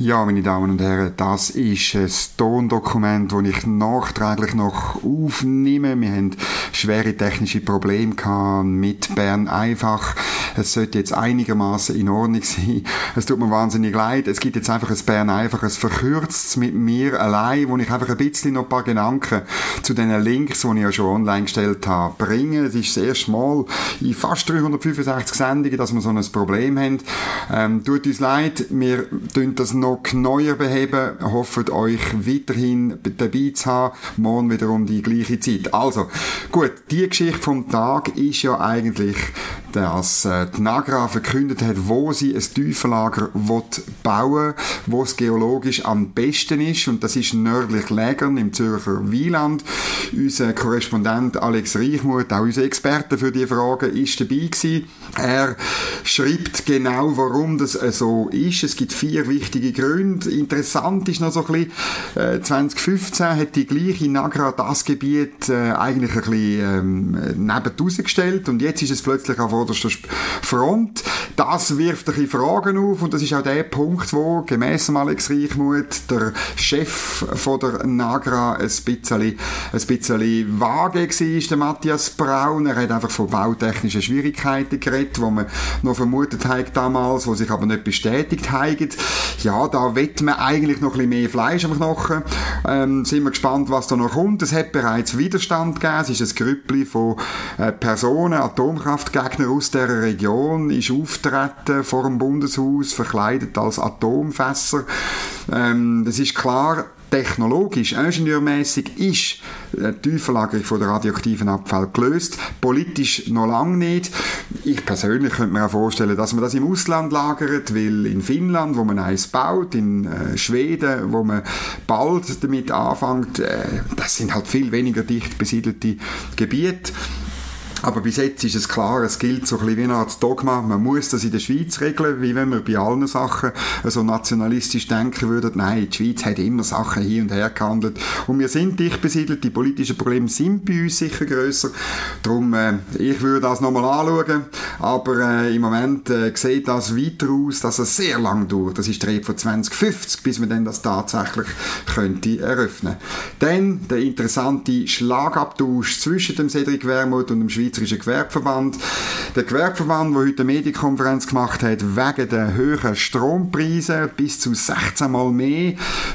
Ja, meine Damen und Herren, das ist ein Tondokument, das ich nachträglich noch aufnehme. Wir haben schwere technische Probleme mit Bern einfach. Es sollte jetzt einigermaßen in Ordnung sein. Es tut mir wahnsinnig leid. Es gibt jetzt einfach ein Bern einfach, ein verkürztes mit mir allein, wo ich einfach ein bisschen noch ein paar Gedanken zu den Links, die ich ja schon online gestellt habe, bringe. Es ist das erste Mal in fast 365 Sendungen, dass wir so ein Problem haben. Ähm, tut uns leid, wir tun das noch noch neuer beheben. Hofft euch weiterhin dabei zu haben. Morgen wieder um die gleiche Zeit. Also, gut, die Geschichte vom Tag ist ja eigentlich, dass äh, die Nagra verkündet hat, wo sie ein Tiefenlager bauen wo es geologisch am besten ist. Und das ist nördlich Lägern im Zürcher Wieland. Unser Korrespondent Alex Reichmuth, auch unser Experte für die Fragen, ist dabei gewesen. Er schreibt genau, warum das so ist. Es gibt vier wichtige Gründe. Interessant ist noch so ein bisschen, äh, 2015 hat die gleiche Nagra das Gebiet äh, eigentlich ein bisschen ähm, neben gestellt und jetzt ist es plötzlich an vorderster Front. Das wirft ein bisschen Fragen auf und das ist auch der Punkt, wo gemäss Alex Reichmuth der Chef von der Nagra ein bisschen, ein bisschen vage war, der Matthias Braun. Er hat einfach von bautechnischen Schwierigkeiten geredet, wo man noch vermutet hat damals, wo sich aber nicht bestätigt haben. Ja, da wett man eigentlich noch ein bisschen mehr Fleisch am Knochen. Ähm, sind wir gespannt, was da noch kommt. Es hat bereits Widerstand gegeben. Es ist ein Grüppli von äh, Personen, Atomkraftgegner aus der Region, ist auftreten vor dem Bundeshaus, verkleidet als Atomfässer. Ähm, das ist klar, technologisch, ingenieurmäßig ist die Tiefenlagerung von der radioaktiven Abfall gelöst. Politisch noch lange nicht. Ich persönlich könnte mir auch vorstellen, dass man das im Ausland lagert, weil in Finnland, wo man eins baut, in äh, Schweden, wo man bald damit anfängt, äh, das sind halt viel weniger dicht besiedelte Gebiete. Aber bis jetzt ist es klar, es gilt so ein bisschen wie Art Dogma, man muss das in der Schweiz regeln, wie wenn wir bei allen Sachen so nationalistisch denken würden, nein, die Schweiz hat immer Sachen hin und her gehandelt. Und wir sind dicht besiedelt, die politischen Probleme sind bei uns sicher grösser, darum, äh, ich würde das nochmal anschauen, aber äh, im Moment äh, sieht das weiter aus, dass es sehr lang dauert, das ist der von 2050, bis man dann das tatsächlich könnte eröffnen. Dann der interessante Schlagabtausch zwischen dem Cedric Wermuth und dem Schweizer Schweizerischen Gewerbeverband. Der Gewerbeverband, der heute eine Medienkonferenz gemacht hat, wegen der höheren Strompreise, bis zu 16 Mal mehr,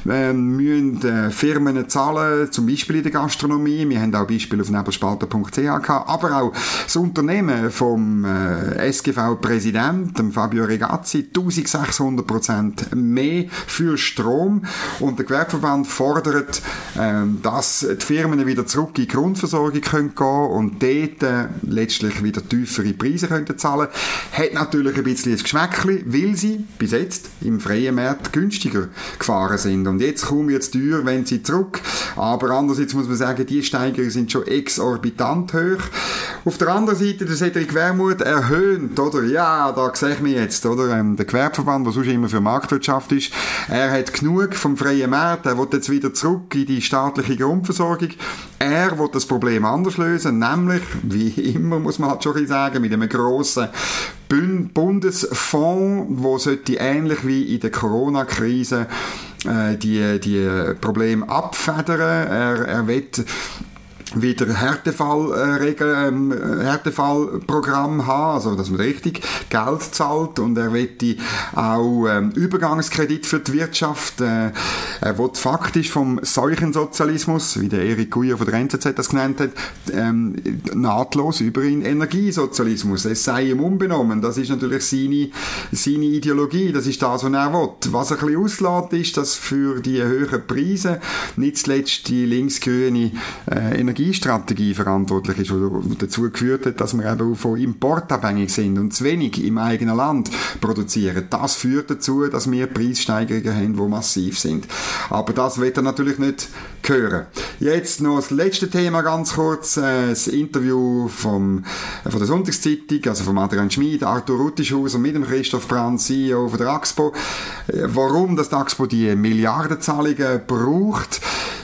äh, müssen äh, Firmen zahlen, zum Beispiel in der Gastronomie. Wir haben auch Beispiele auf nebelspalter.ch gehabt, aber auch das Unternehmen vom äh, SGV-Präsidenten, Fabio Regazzi, 1600 Prozent mehr für Strom. Und der Gewerbeverband fordert, äh, dass die Firmen wieder zurück in die Grundversorgung können gehen und dort letztlich wieder tiefere Preise können zahlen Hat natürlich ein bisschen ein Geschmäckchen, weil sie bis jetzt im freien Markt günstiger gefahren sind. Und jetzt kommen jetzt teuer, wenn sie zurück. Aber andererseits muss man sagen, die Steigerungen sind schon exorbitant hoch. Auf der anderen Seite, der Cedric Wermuth erhöht, oder? Ja, da sehe ich mich jetzt, oder? Ähm, der Gewerbeverband, der sonst immer für Marktwirtschaft ist, er hat genug vom freien Markt, er will jetzt wieder zurück in die staatliche Grundversorgung. Er will das Problem anders lösen, nämlich, wie immer muss man halt schon sagen, mit einem grossen Bundesfonds, wo sollte ähnlich wie in der Corona-Krise äh, die, die Probleme abfedern. Er, er will wieder Härtefallregeln, äh, ähm, Härtefallprogramm haben, also dass man richtig Geld zahlt und er möchte auch ähm, Übergangskredit für die Wirtschaft. Äh, er will faktisch vom Seuchensozialismus, wie der Erik Guyer von der NZZ das genannt hat, ähm, nahtlos über in Energiesozialismus. Es sei ihm unbenommen. Das ist natürlich seine, seine Ideologie, das ist das, was er will. Was ein bisschen auslässt, ist, dass für die höheren Preise nicht zuletzt die linksgrüne äh, Energie Energiestrategie verantwortlich ist, die dazu geführt hat, dass wir eben von Import abhängig sind und zu wenig im eigenen Land produzieren. Das führt dazu, dass wir Preissteigerungen haben, die massiv sind. Aber das wird er natürlich nicht hören. Jetzt noch das letzte Thema ganz kurz, äh, das Interview vom, von der Sonntagszeitung, also von Adrian Schmid, Arthur Ruttischhauser mit dem Christoph Brand, CEO von der AXPO. Äh, warum das AXPO die Milliardenzahlungen braucht,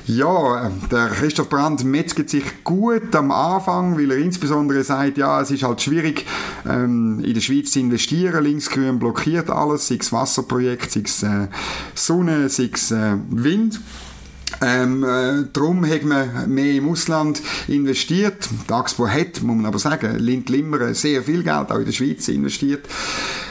ja, der Christoph Brandt metzget sich gut am Anfang, weil er insbesondere sagt, ja, es ist halt schwierig, ähm, in der Schweiz zu investieren. Linksgrün blockiert alles, sei es Wasserprojekt, sei es äh, Sonne, sei es äh, Wind. Ähm, äh, darum hat man mehr im Ausland investiert. Die Axpo hat, muss man aber sagen, Lind Limmer sehr viel Geld auch in der Schweiz investiert.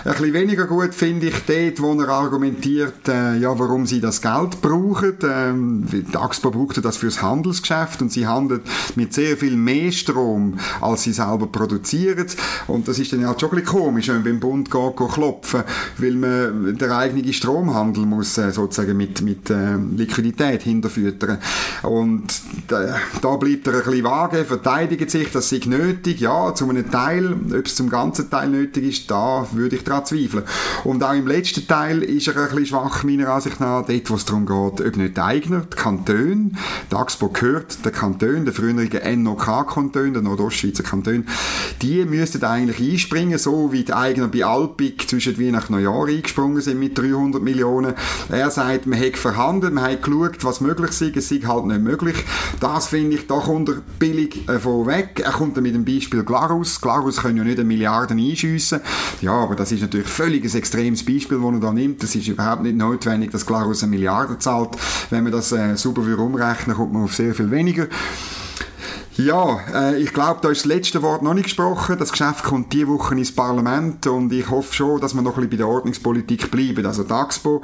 Ein bisschen weniger gut finde ich dort, wo er argumentiert, äh, ja, warum sie das Geld brauchen. Ähm, die Axpo brauchte das fürs Handelsgeschäft und sie handelt mit sehr viel mehr Strom, als sie selber produzieren. Und das ist dann halt schon ein bisschen komisch, wenn man beim Bund geht, geht klopfen, weil man den eigenen Stromhandel muss äh, sozusagen mit, mit äh, Liquidität hinterfüttern. Und da, da bleibt er ein bisschen vage, verteidigt sich, das sei nötig. Ja, zu einem Teil, ob es zum ganzen Teil nötig ist, da würde ich daran zweifeln. Und auch im letzten Teil ist er ein bisschen schwach, meiner Ansicht nach, dort, wo es darum geht, ob nicht die Eigner, die Kantone, die AXPO gehört der Kanton, der früheren NOK-Kanton, der Nordostschweizer Kanton, die müssten eigentlich einspringen, so wie die Eigner bei Alpik zwischen Weihnachten und Neujahr eingesprungen sind mit 300 Millionen. Er sagt, man hat verhandelt, man hat geschaut, was möglich ist, es ist halt nicht möglich. Das finde ich, da kommt er billig äh, von weg. Er kommt dann mit dem Beispiel Glarus. Glarus können ja nicht eine Milliarde einschiessen. Ja, aber das ist natürlich völlig ein extremes Beispiel, das er da nimmt. Es ist überhaupt nicht notwendig, dass Glarus eine Milliarde zahlt. Wenn man das äh, super umrechnen kommt man auf sehr viel weniger. Ja, äh, ich glaube, da ist das letzte Wort noch nicht gesprochen. Das Geschäft kommt diese Woche ins Parlament und ich hoffe schon, dass wir noch ein bisschen bei der Ordnungspolitik bleiben. Also die Axpo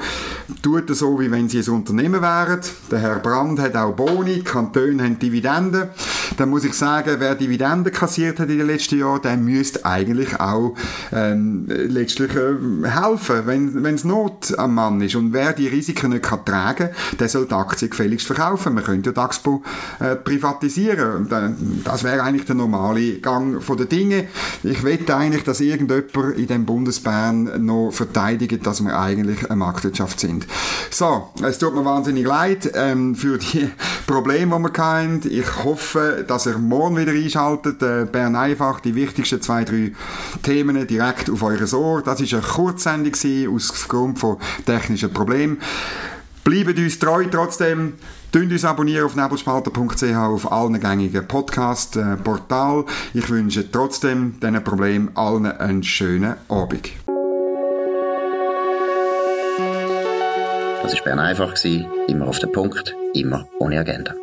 tut es so, wie wenn sie ein Unternehmen wären. Der Herr Brand hat auch Boni, die Kantone haben Dividenden. Dann muss ich sagen, wer Dividenden kassiert hat in den letzten Jahren, der müsste eigentlich auch ähm, letztlich äh, helfen, wenn es Not am Mann ist. Und wer die Risiken nicht kann tragen kann, der soll die Aktie gefälligst verkaufen. Man könnte ja die äh, privatisieren das wäre eigentlich der normale Gang von der Dinge. Ich wette eigentlich, dass irgendjemand in dem Bundesbahn noch verteidigt, dass wir eigentlich eine Marktwirtschaft sind. So, es tut mir wahnsinnig leid ähm, für die Probleme, die wir hatten. Ich hoffe, dass ihr morgen wieder einschaltet. Äh, Bern einfach die wichtigsten zwei, drei Themen direkt auf eure Ohr. Das ist eine Kurzsendung aus Grund von technischen Problemen. Bleibt uns treu trotzdem. Tönt uns abonnieren auf nebelspalter.ch auf allen gängigen Podcast-Portalen. Ich wünsche trotzdem diesen Problem allen einen schönen Abend. Das war Bern einfach, immer auf den Punkt, immer ohne Agenda.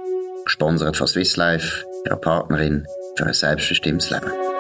Gesponsert von Swiss Life, ihrer Partnerin für ein selbstbestimmtes Leben.